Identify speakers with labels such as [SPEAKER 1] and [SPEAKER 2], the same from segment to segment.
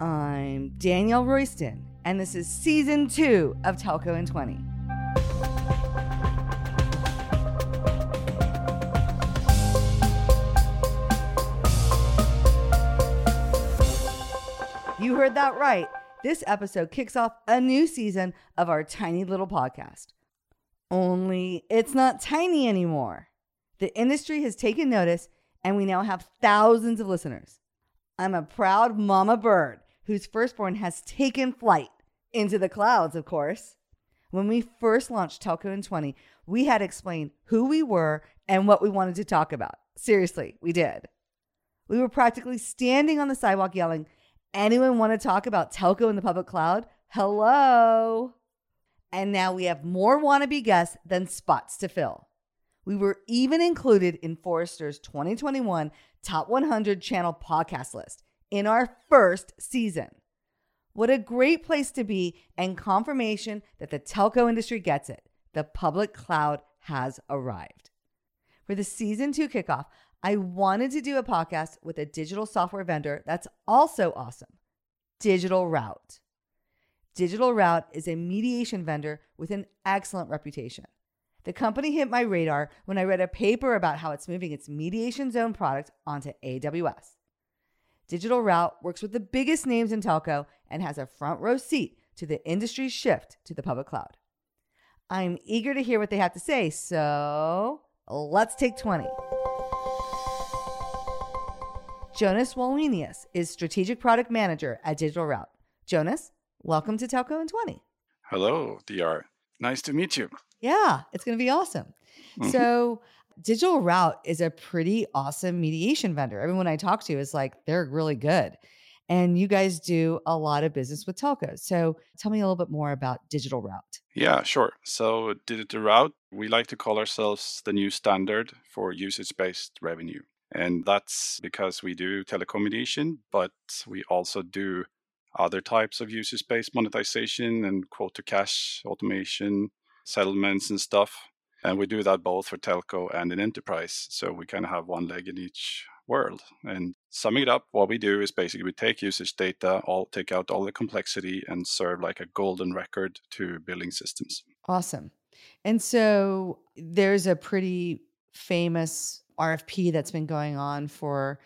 [SPEAKER 1] I'm Danielle Royston, and this is season two of Telco in 20. You heard that right. This episode kicks off a new season of our tiny little podcast. Only it's not tiny anymore. The industry has taken notice, and we now have thousands of listeners. I'm a proud mama bird whose firstborn has taken flight into the clouds, of course. When we first launched Telco in 20, we had explained who we were and what we wanted to talk about. Seriously, we did. We were practically standing on the sidewalk yelling, Anyone want to talk about telco in the public cloud? Hello. And now we have more wannabe guests than spots to fill. We were even included in Forrester's 2021 Top 100 Channel podcast list in our first season. What a great place to be, and confirmation that the telco industry gets it. The public cloud has arrived. For the season two kickoff, I wanted to do a podcast with a digital software vendor that's also awesome Digital Route. Digital Route is a mediation vendor with an excellent reputation. The company hit my radar when I read a paper about how it's moving its mediation zone product onto AWS. Digital Route works with the biggest names in telco and has a front row seat to the industry's shift to the public cloud. I'm eager to hear what they have to say, so let's take 20. Jonas Wallenius is Strategic Product Manager at Digital Route. Jonas, welcome to Telco in 20.
[SPEAKER 2] Hello, DR. Nice to meet you.
[SPEAKER 1] Yeah, it's going to be awesome. Mm-hmm. So, Digital Route is a pretty awesome mediation vendor. Everyone I talk to is like, they're really good. And you guys do a lot of business with telcos. So, tell me a little bit more about Digital Route.
[SPEAKER 2] Yeah, sure. So, Digital Route, we like to call ourselves the new standard for usage based revenue. And that's because we do telecom mediation, but we also do other types of usage based monetization and quote to cash automation, settlements and stuff. And we do that both for telco and in enterprise. So we kind of have one leg in each world. And summing it up, what we do is basically we take usage data, all take out all the complexity and serve like a golden record to billing systems.
[SPEAKER 1] Awesome. And so there's a pretty famous RFP that's been going on for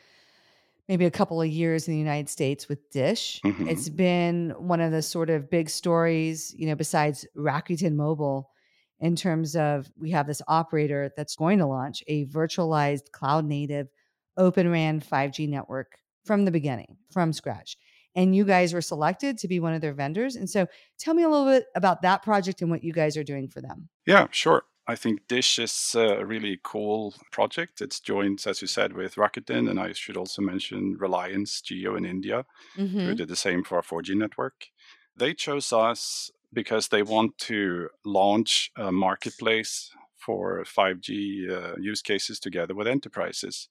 [SPEAKER 1] maybe a couple of years in the United States with Dish. Mm-hmm. It's been one of the sort of big stories, you know, besides Rakuten Mobile in terms of we have this operator that's going to launch a virtualized cloud native open RAN 5G network from the beginning, from scratch. And you guys were selected to be one of their vendors. And so tell me a little bit about that project and what you guys are doing for them.
[SPEAKER 2] Yeah, sure. I think Dish is a really cool project. It's joined, as you said, with Rakuten, and I should also mention Reliance Jio in India, mm-hmm. who did the same for our 4G network. They chose us because they want to launch a marketplace for 5G uh, use cases together with enterprises.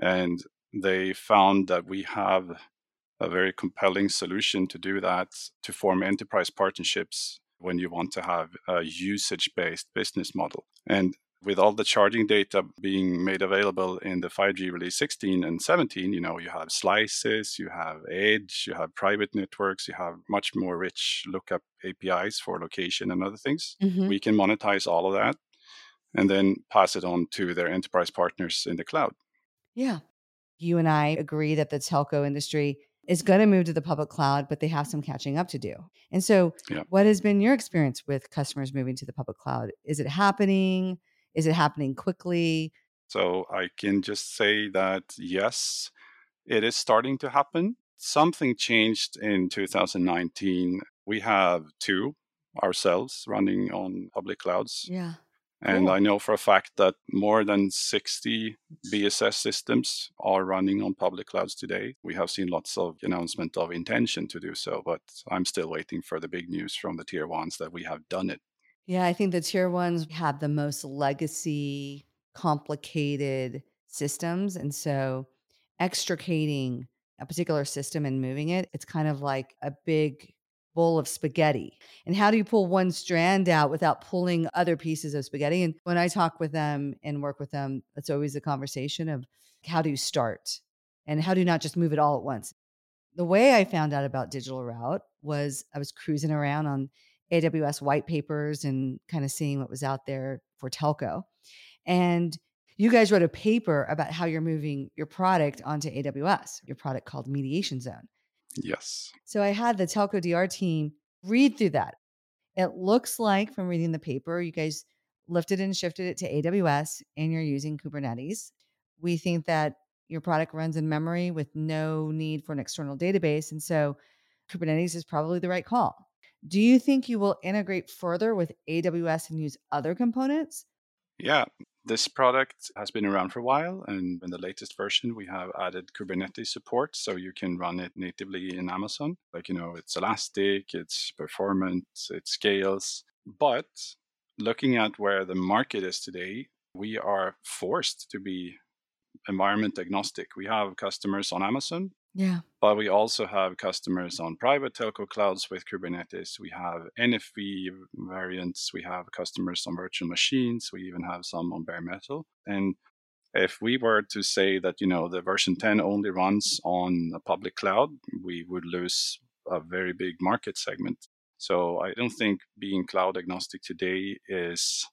[SPEAKER 2] And they found that we have a very compelling solution to do that, to form enterprise partnerships when you want to have a usage based business model. And with all the charging data being made available in the 5G release 16 and 17, you know, you have slices, you have edge, you have private networks, you have much more rich lookup APIs for location and other things. Mm-hmm. We can monetize all of that and then pass it on to their enterprise partners in the cloud.
[SPEAKER 1] Yeah. You and I agree that the telco industry is going to move to the public cloud, but they have some catching up to do. And so, yeah. what has been your experience with customers moving to the public cloud? Is it happening? Is it happening quickly?
[SPEAKER 2] So, I can just say that yes, it is starting to happen. Something changed in 2019. We have two ourselves running on public clouds.
[SPEAKER 1] Yeah.
[SPEAKER 2] And cool. I know for a fact that more than 60 BSS systems are running on public clouds today. We have seen lots of announcement of intention to do so, but I'm still waiting for the big news from the tier ones that we have done it.
[SPEAKER 1] Yeah, I think the tier ones have the most legacy, complicated systems. And so extricating a particular system and moving it, it's kind of like a big bowl of spaghetti. And how do you pull one strand out without pulling other pieces of spaghetti? And when I talk with them and work with them, it's always a conversation of how do you start and how do you not just move it all at once? The way I found out about Digital Route was I was cruising around on AWS white papers and kind of seeing what was out there for telco. And you guys wrote a paper about how you're moving your product onto AWS, your product called Mediation Zone.
[SPEAKER 2] Yes.
[SPEAKER 1] So I had the Telco DR team read through that. It looks like from reading the paper, you guys lifted and shifted it to AWS and you're using Kubernetes. We think that your product runs in memory with no need for an external database. And so Kubernetes is probably the right call. Do you think you will integrate further with AWS and use other components?
[SPEAKER 2] Yeah, this product has been around for a while, and in the latest version, we have added Kubernetes support, so you can run it natively in Amazon. Like, you know, it's elastic, it's performant, it scales. But looking at where the market is today, we are forced to be environment agnostic. We have customers on Amazon
[SPEAKER 1] yeah.
[SPEAKER 2] But we also have customers on private telco clouds with Kubernetes. We have NFV variants. We have customers on virtual machines. We even have some on bare metal. And if we were to say that, you know, the version 10 only runs on a public cloud, we would lose a very big market segment. So I don't think being cloud agnostic today is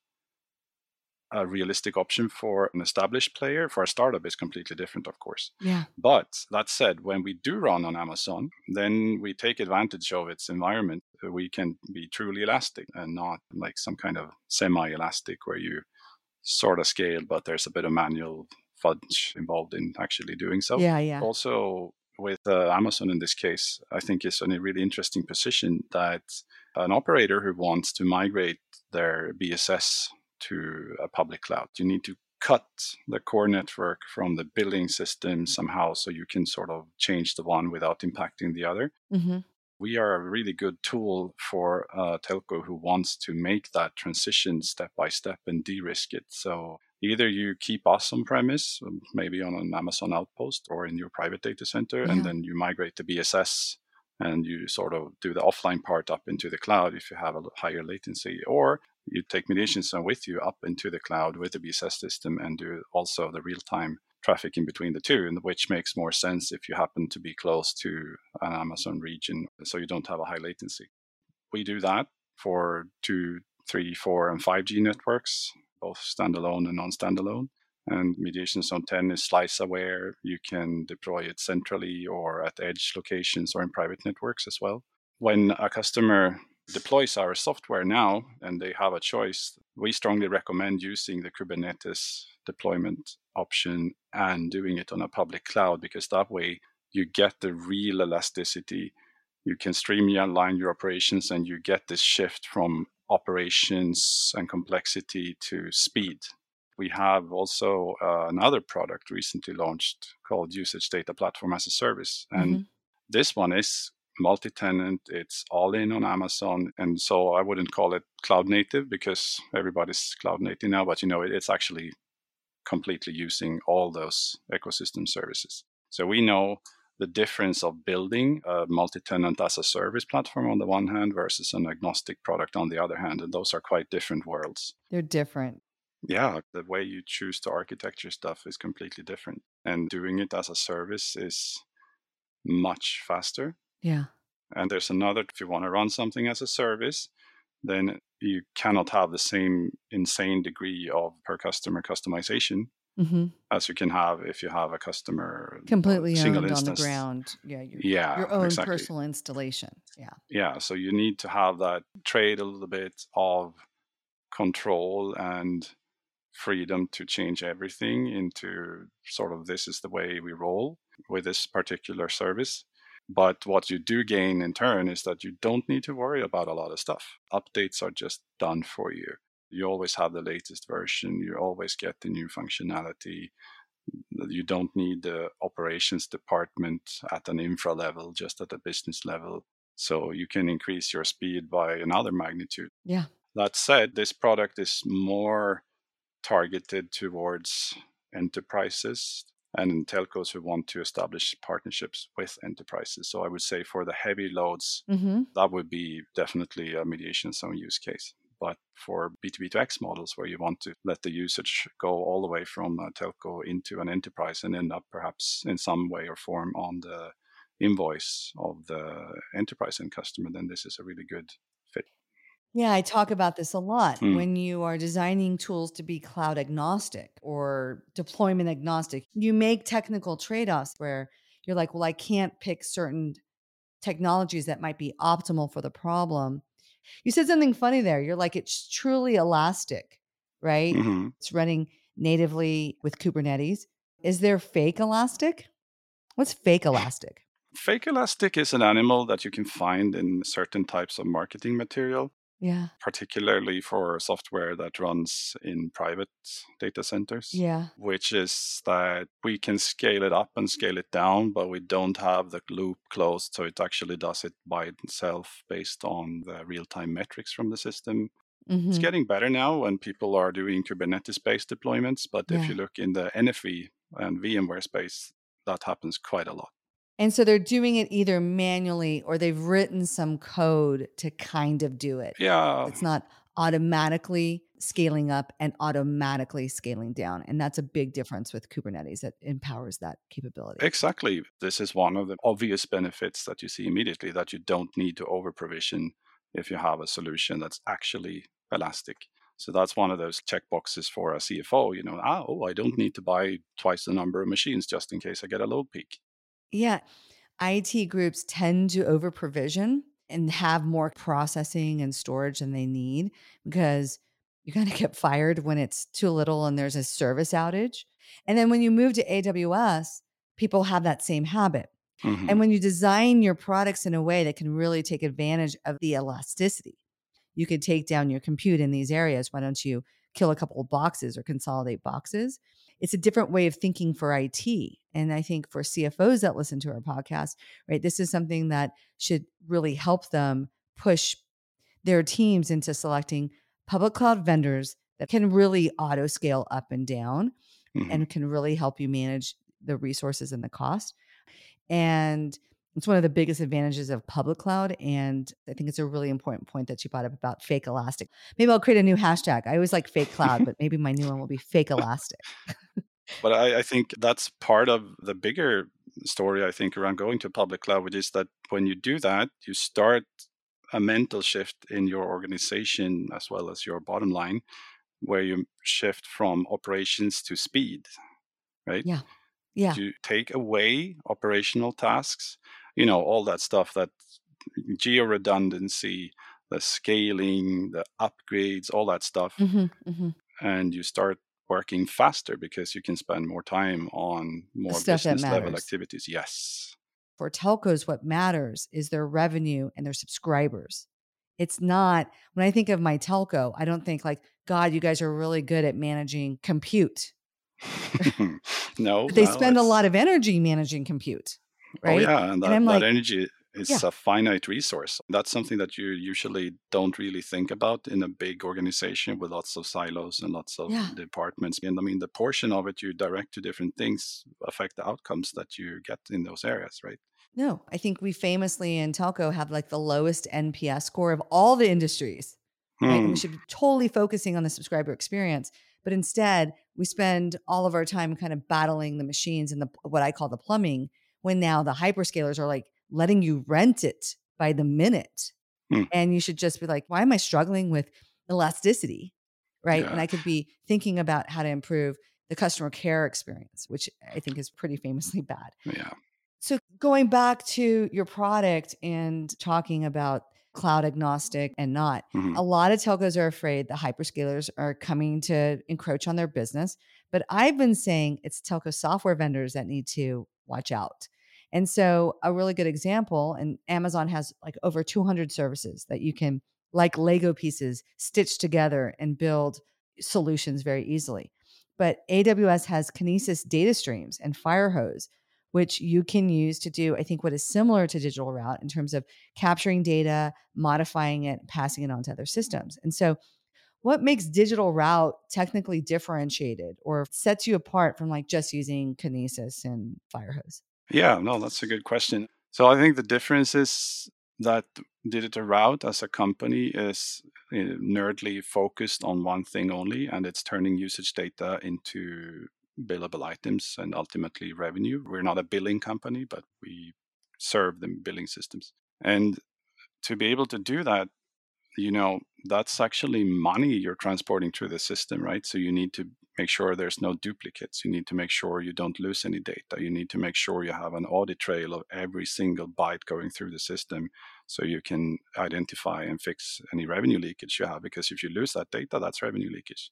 [SPEAKER 2] a realistic option for an established player. For a startup, is completely different, of course.
[SPEAKER 1] Yeah.
[SPEAKER 2] But that said, when we do run on Amazon, then we take advantage of its environment. We can be truly elastic and not like some kind of semi-elastic where you sort of scale, but there's a bit of manual fudge involved in actually doing so.
[SPEAKER 1] Yeah, yeah.
[SPEAKER 2] Also, with uh, Amazon in this case, I think is in a really interesting position that an operator who wants to migrate their BSS to a public cloud. You need to cut the core network from the billing system somehow so you can sort of change the one without impacting the other.
[SPEAKER 1] Mm-hmm.
[SPEAKER 2] We are a really good tool for a telco who wants to make that transition step by step and de risk it. So either you keep us on premise, um, maybe on an Amazon outpost or in your private data center, yeah. and then you migrate the BSS and you sort of do the offline part up into the cloud if you have a higher latency, or you take Mediation Zone with you up into the cloud with the BSS system and do also the real time traffic in between the two, which makes more sense if you happen to be close to an Amazon region so you don't have a high latency. We do that for two, three, four, and 5G networks, both standalone and non standalone. And Mediation Zone 10 is slice aware. You can deploy it centrally or at edge locations or in private networks as well. When a customer deploys our software now and they have a choice, we strongly recommend using the Kubernetes deployment option and doing it on a public cloud because that way you get the real elasticity. You can streamline your operations and you get this shift from operations and complexity to speed. We have also uh, another product recently launched called Usage Data Platform as a Service. And mm-hmm. this one is multi-tenant it's all in on amazon and so i wouldn't call it cloud native because everybody's cloud native now but you know it's actually completely using all those ecosystem services. So we know the difference of building a multi-tenant as a service platform on the one hand versus an agnostic product on the other hand and those are quite different worlds.
[SPEAKER 1] They're different.
[SPEAKER 2] Yeah the way you choose to architecture stuff is completely different and doing it as a service is much faster
[SPEAKER 1] yeah.
[SPEAKER 2] And there's another, if you want to run something as a service, then you cannot have the same insane degree of per customer customization mm-hmm. as you can have if you have a customer
[SPEAKER 1] completely single owned instance. on the ground. Yeah, your,
[SPEAKER 2] yeah,
[SPEAKER 1] your own
[SPEAKER 2] exactly.
[SPEAKER 1] personal installation. Yeah,
[SPEAKER 2] yeah. So you need to have that trade a little bit of control and freedom to change everything into sort of this is the way we roll with this particular service but what you do gain in turn is that you don't need to worry about a lot of stuff. Updates are just done for you. You always have the latest version, you always get the new functionality. You don't need the operations department at an infra level, just at a business level. So you can increase your speed by another magnitude.
[SPEAKER 1] Yeah.
[SPEAKER 2] That said, this product is more targeted towards enterprises and telcos who want to establish partnerships with enterprises. So I would say for the heavy loads, mm-hmm. that would be definitely a mediation zone use case. But for B2B2X models, where you want to let the usage go all the way from a telco into an enterprise and end up perhaps in some way or form on the invoice of the enterprise and customer, then this is a really good fit.
[SPEAKER 1] Yeah, I talk about this a lot. Mm. When you are designing tools to be cloud agnostic or deployment agnostic, you make technical trade offs where you're like, well, I can't pick certain technologies that might be optimal for the problem. You said something funny there. You're like, it's truly elastic, right? Mm-hmm. It's running natively with Kubernetes. Is there fake elastic? What's fake elastic?
[SPEAKER 2] Fake elastic is an animal that you can find in certain types of marketing material.
[SPEAKER 1] Yeah.
[SPEAKER 2] Particularly for software that runs in private data centers.
[SPEAKER 1] Yeah.
[SPEAKER 2] Which is that we can scale it up and scale it down, but we don't have the loop closed. So it actually does it by itself based on the real time metrics from the system. Mm-hmm. It's getting better now when people are doing Kubernetes based deployments. But yeah. if you look in the NFV and VMware space, that happens quite a lot.
[SPEAKER 1] And so they're doing it either manually or they've written some code to kind of do it.
[SPEAKER 2] Yeah.
[SPEAKER 1] It's not automatically scaling up and automatically scaling down. And that's a big difference with Kubernetes that empowers that capability.
[SPEAKER 2] Exactly. This is one of the obvious benefits that you see immediately that you don't need to over provision if you have a solution that's actually elastic. So that's one of those check boxes for a CFO. You know, ah, oh, I don't need to buy twice the number of machines just in case I get a load peak.
[SPEAKER 1] Yeah. IT groups tend to over provision and have more processing and storage than they need because you kind of get fired when it's too little and there's a service outage. And then when you move to AWS, people have that same habit. Mm-hmm. And when you design your products in a way that can really take advantage of the elasticity, you could take down your compute in these areas. Why don't you kill a couple of boxes or consolidate boxes? it's a different way of thinking for IT. And I think for CFOs that listen to our podcast, right, this is something that should really help them push their teams into selecting public cloud vendors that can really auto scale up and down mm-hmm. and can really help you manage the resources and the cost. And it's one of the biggest advantages of public cloud. And I think it's a really important point that you brought up about fake elastic. Maybe I'll create a new hashtag. I always like fake cloud, but maybe my new one will be fake elastic.
[SPEAKER 2] but I, I, think that's part of the bigger story, I think, around going to public cloud, which is that when you do that, you start a mental shift in your organization as well as your bottom line, where you shift from operations to speed, right?
[SPEAKER 1] Yeah. Yeah.
[SPEAKER 2] To take away operational tasks you know all that stuff that geo redundancy the scaling the upgrades all that stuff mm-hmm, mm-hmm. and you start working faster because you can spend more time on more business level activities yes.
[SPEAKER 1] For telcos what matters is their revenue and their subscribers. It's not when i think of my telco i don't think like god you guys are really good at managing compute.
[SPEAKER 2] No
[SPEAKER 1] but they no, spend a lot of energy managing compute
[SPEAKER 2] Oh, right? Oh, yeah, and that, and that like, energy is yeah. a finite resource. That's something that you usually don't really think about in a big organization with lots of silos and lots of yeah. departments. And I mean, the portion of it you direct to different things affect the outcomes that you get in those areas, right?
[SPEAKER 1] No, I think we famously in telco have like the lowest NPS score of all the industries. Right? We hmm. should be totally focusing on the subscriber experience. But instead, we spend all of our time kind of battling the machines and the what I call the plumbing when now the hyperscalers are like letting you rent it by the minute. Hmm. And you should just be like, why am I struggling with elasticity? Right. Yeah. And I could be thinking about how to improve the customer care experience, which I think is pretty famously bad.
[SPEAKER 2] Yeah.
[SPEAKER 1] So going back to your product and talking about cloud agnostic and not, mm-hmm. a lot of telcos are afraid the hyperscalers are coming to encroach on their business. But I've been saying it's telco software vendors that need to watch out. And so, a really good example, and Amazon has like over 200 services that you can, like Lego pieces, stitch together and build solutions very easily. But AWS has Kinesis data streams and Firehose, which you can use to do, I think, what is similar to Digital Route in terms of capturing data, modifying it, passing it on to other systems. And so, what makes digital route technically differentiated or sets you apart from like just using kinesis and firehose
[SPEAKER 2] yeah no that's a good question so i think the difference is that digital route as a company is eh, nerdly focused on one thing only and it's turning usage data into billable items and ultimately revenue we're not a billing company but we serve the billing systems. And to be able to do that, you know, that's actually money you're transporting through the system, right? So you need to make sure there's no duplicates. You need to make sure you don't lose any data. You need to make sure you have an audit trail of every single byte going through the system so you can identify and fix any revenue leakage you have. Because if you lose that data, that's revenue leakage.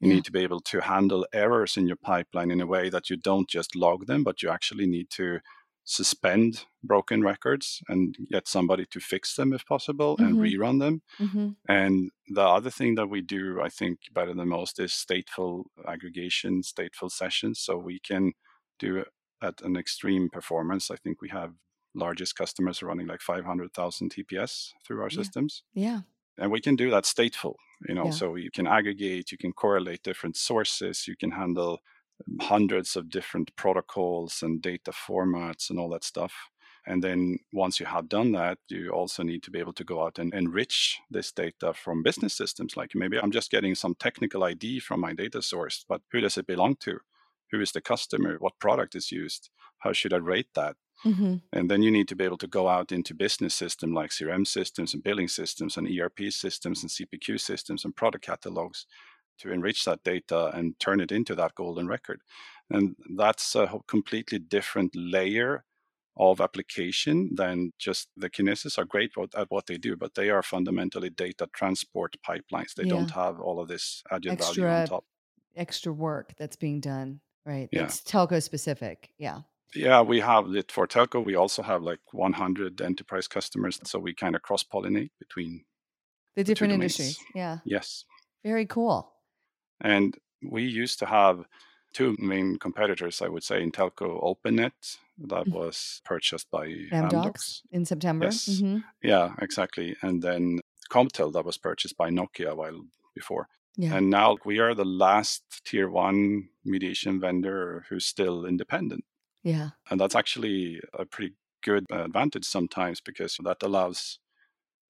[SPEAKER 2] You yeah. need to be able to handle errors in your pipeline in a way that you don't just log them, but you actually need to suspend broken records and get somebody to fix them if possible mm-hmm. and rerun them. Mm-hmm. And the other thing that we do, I think, better than most is stateful aggregation, stateful sessions. So we can do it at an extreme performance. I think we have largest customers running like 500,000 TPS through our
[SPEAKER 1] yeah.
[SPEAKER 2] systems.
[SPEAKER 1] Yeah.
[SPEAKER 2] And we can do that stateful, you know, yeah. so you can aggregate, you can correlate different sources, you can handle hundreds of different protocols and data formats and all that stuff. And then once you have done that, you also need to be able to go out and enrich this data from business systems. Like maybe I'm just getting some technical ID from my data source, but who does it belong to? Who is the customer? What product is used? How should I rate that? Mm-hmm. And then you need to be able to go out into business systems like CRM systems and billing systems and ERP systems and CPQ systems and product catalogs to enrich that data and turn it into that golden record. And that's a completely different layer of application than just the Kinesis are great at what they do, but they are fundamentally data transport pipelines. They yeah. don't have all of this added extra, value on top.
[SPEAKER 1] Extra work that's being done, right? Yeah. It's telco specific. Yeah.
[SPEAKER 2] Yeah, we have it for telco. We also have like 100 enterprise customers. So we kind of cross pollinate between
[SPEAKER 1] the different the industries. Yeah.
[SPEAKER 2] Yes.
[SPEAKER 1] Very cool.
[SPEAKER 2] And we used to have two main competitors, I would say, in telco Openet, that mm-hmm. was purchased by
[SPEAKER 1] Amdocs, Amdocs. in September.
[SPEAKER 2] Yes. Mm-hmm. Yeah, exactly. And then Comptel, that was purchased by Nokia a while before. Yeah. And now we are the last tier one mediation vendor who's still independent.
[SPEAKER 1] Yeah.
[SPEAKER 2] And that's actually a pretty good advantage sometimes because that allows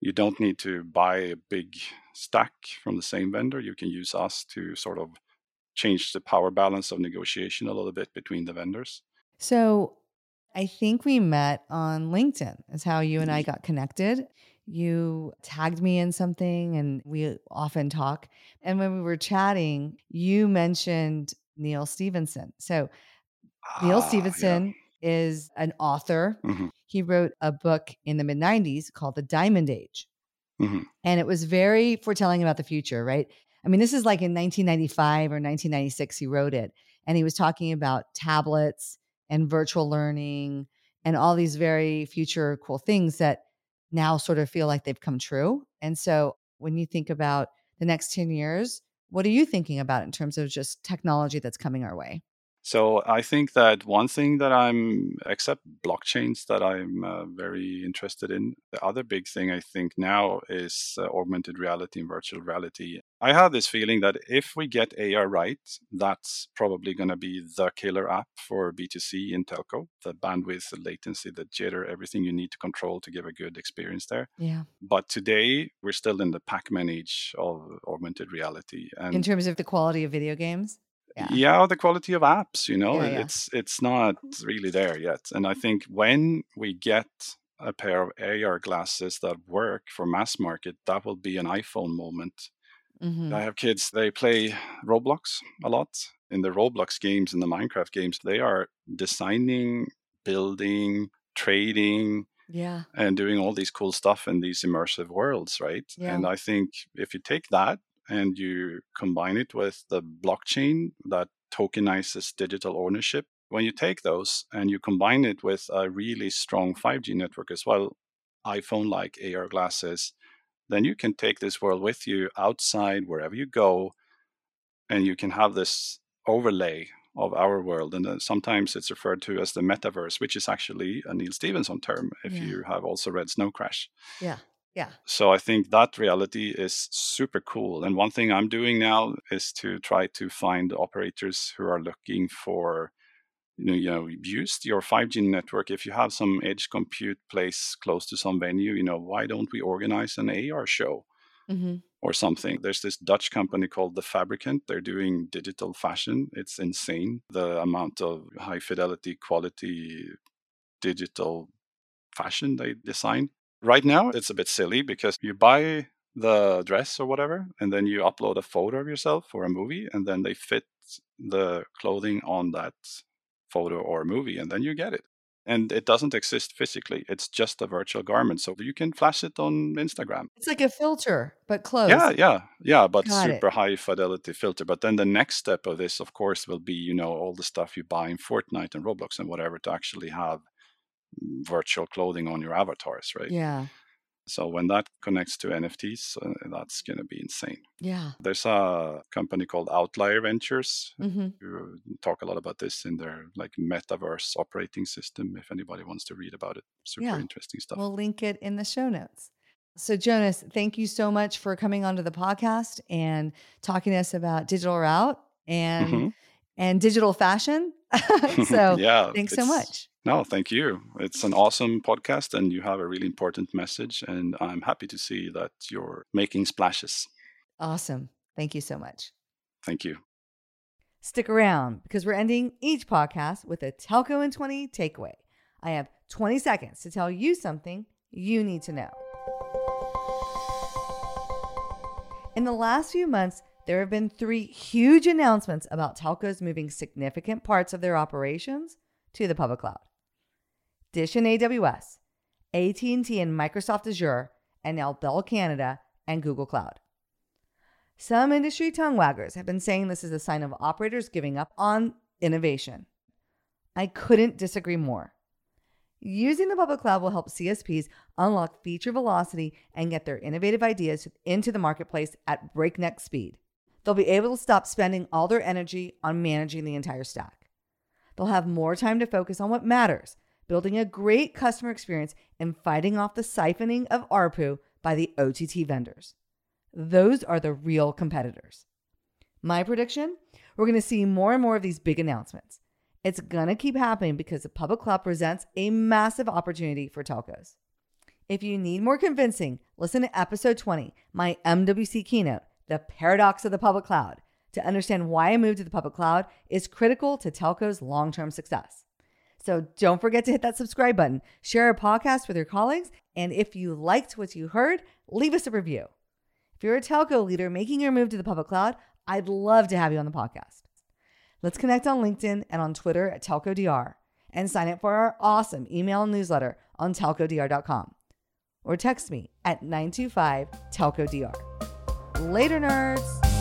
[SPEAKER 2] you don't need to buy a big stack from the same vendor. You can use us to sort of change the power balance of negotiation a little bit between the vendors.
[SPEAKER 1] So I think we met on LinkedIn, is how you and I got connected. You tagged me in something and we often talk. And when we were chatting, you mentioned Neal Stephenson. So Neal ah, Stephenson yeah. is an author. Mm-hmm he wrote a book in the mid 90s called The Diamond Age. Mm-hmm. And it was very foretelling about the future, right? I mean, this is like in 1995 or 1996, he wrote it. And he was talking about tablets and virtual learning and all these very future cool things that now sort of feel like they've come true. And so when you think about the next 10 years, what are you thinking about in terms of just technology that's coming our way?
[SPEAKER 2] So I think that one thing that I'm, except blockchains, that I'm uh, very interested in. The other big thing I think now is uh, augmented reality and virtual reality. I have this feeling that if we get AR right, that's probably going to be the killer app for B2C in telco. The bandwidth, the latency, the jitter, everything you need to control to give a good experience there.
[SPEAKER 1] Yeah.
[SPEAKER 2] But today we're still in the Pac-Man age of augmented reality.
[SPEAKER 1] And in terms of the quality of video games
[SPEAKER 2] yeah. yeah the quality of apps you know yeah, yeah. it's it's not really there yet and i think when we get a pair of ar glasses that work for mass market that will be an iphone moment mm-hmm. i have kids they play roblox a lot in the roblox games and the minecraft games they are designing building trading
[SPEAKER 1] yeah
[SPEAKER 2] and doing all these cool stuff in these immersive worlds right and i think if you take that and you combine it with the blockchain that tokenizes digital ownership, when you take those and you combine it with a really strong 5G network as well, iPhone like AR glasses, then you can take this world with you outside wherever you go, and you can have this overlay of our world. And sometimes it's referred to as the metaverse, which is actually a Neal Stephenson term if yeah. you have also read Snow Crash.
[SPEAKER 1] Yeah. Yeah.
[SPEAKER 2] So I think that reality is super cool. And one thing I'm doing now is to try to find operators who are looking for you know, you know, use your 5G network. If you have some edge compute place close to some venue, you know, why don't we organize an AR show mm-hmm. or something? There's this Dutch company called The Fabricant. They're doing digital fashion. It's insane the amount of high fidelity, quality digital fashion they design. Right now, it's a bit silly because you buy the dress or whatever, and then you upload a photo of yourself or a movie, and then they fit the clothing on that photo or movie, and then you get it. And it doesn't exist physically. It's just a virtual garment. So you can flash it on Instagram.
[SPEAKER 1] It's like a filter, but closed.
[SPEAKER 2] Yeah, yeah, yeah, but Got super it. high fidelity filter. But then the next step of this, of course, will be, you know, all the stuff you buy in Fortnite and Roblox and whatever to actually have virtual clothing on your avatars, right?
[SPEAKER 1] Yeah.
[SPEAKER 2] So when that connects to NFTs, uh, that's going to be insane.
[SPEAKER 1] Yeah.
[SPEAKER 2] There's a company called Outlier Ventures mm-hmm. who talk a lot about this in their like metaverse operating system. If anybody wants to read about it, super yeah. interesting stuff.
[SPEAKER 1] We'll link it in the show notes. So Jonas, thank you so much for coming onto the podcast and talking to us about digital route and mm-hmm. and digital fashion. so yeah, thanks so much.
[SPEAKER 2] No, thank you. It's an awesome podcast, and you have a really important message. And I'm happy to see that you're making splashes.
[SPEAKER 1] Awesome. Thank you so much.
[SPEAKER 2] Thank you.
[SPEAKER 1] Stick around because we're ending each podcast with a Telco in 20 takeaway. I have 20 seconds to tell you something you need to know. In the last few months, there have been three huge announcements about telcos moving significant parts of their operations to the public cloud. Dish and AWS, AT&T and Microsoft Azure, and now Bell Canada and Google Cloud. Some industry tongue waggers have been saying this is a sign of operators giving up on innovation. I couldn't disagree more. Using the public cloud will help CSPs unlock feature velocity and get their innovative ideas into the marketplace at breakneck speed. They'll be able to stop spending all their energy on managing the entire stack. They'll have more time to focus on what matters, building a great customer experience, and fighting off the siphoning of ARPU by the OTT vendors. Those are the real competitors. My prediction we're going to see more and more of these big announcements. It's going to keep happening because the public cloud presents a massive opportunity for telcos. If you need more convincing, listen to episode 20, my MWC keynote, The Paradox of the Public Cloud, to understand why a move to the public cloud is critical to telco's long term success. So don't forget to hit that subscribe button, share our podcast with your colleagues, and if you liked what you heard, leave us a review. If you're a telco leader making your move to the public cloud, I'd love to have you on the podcast. Let's connect on LinkedIn and on Twitter at TelcoDR and sign up for our awesome email newsletter on telcodr.com or text me at 925 TelcoDR. Later, nerds.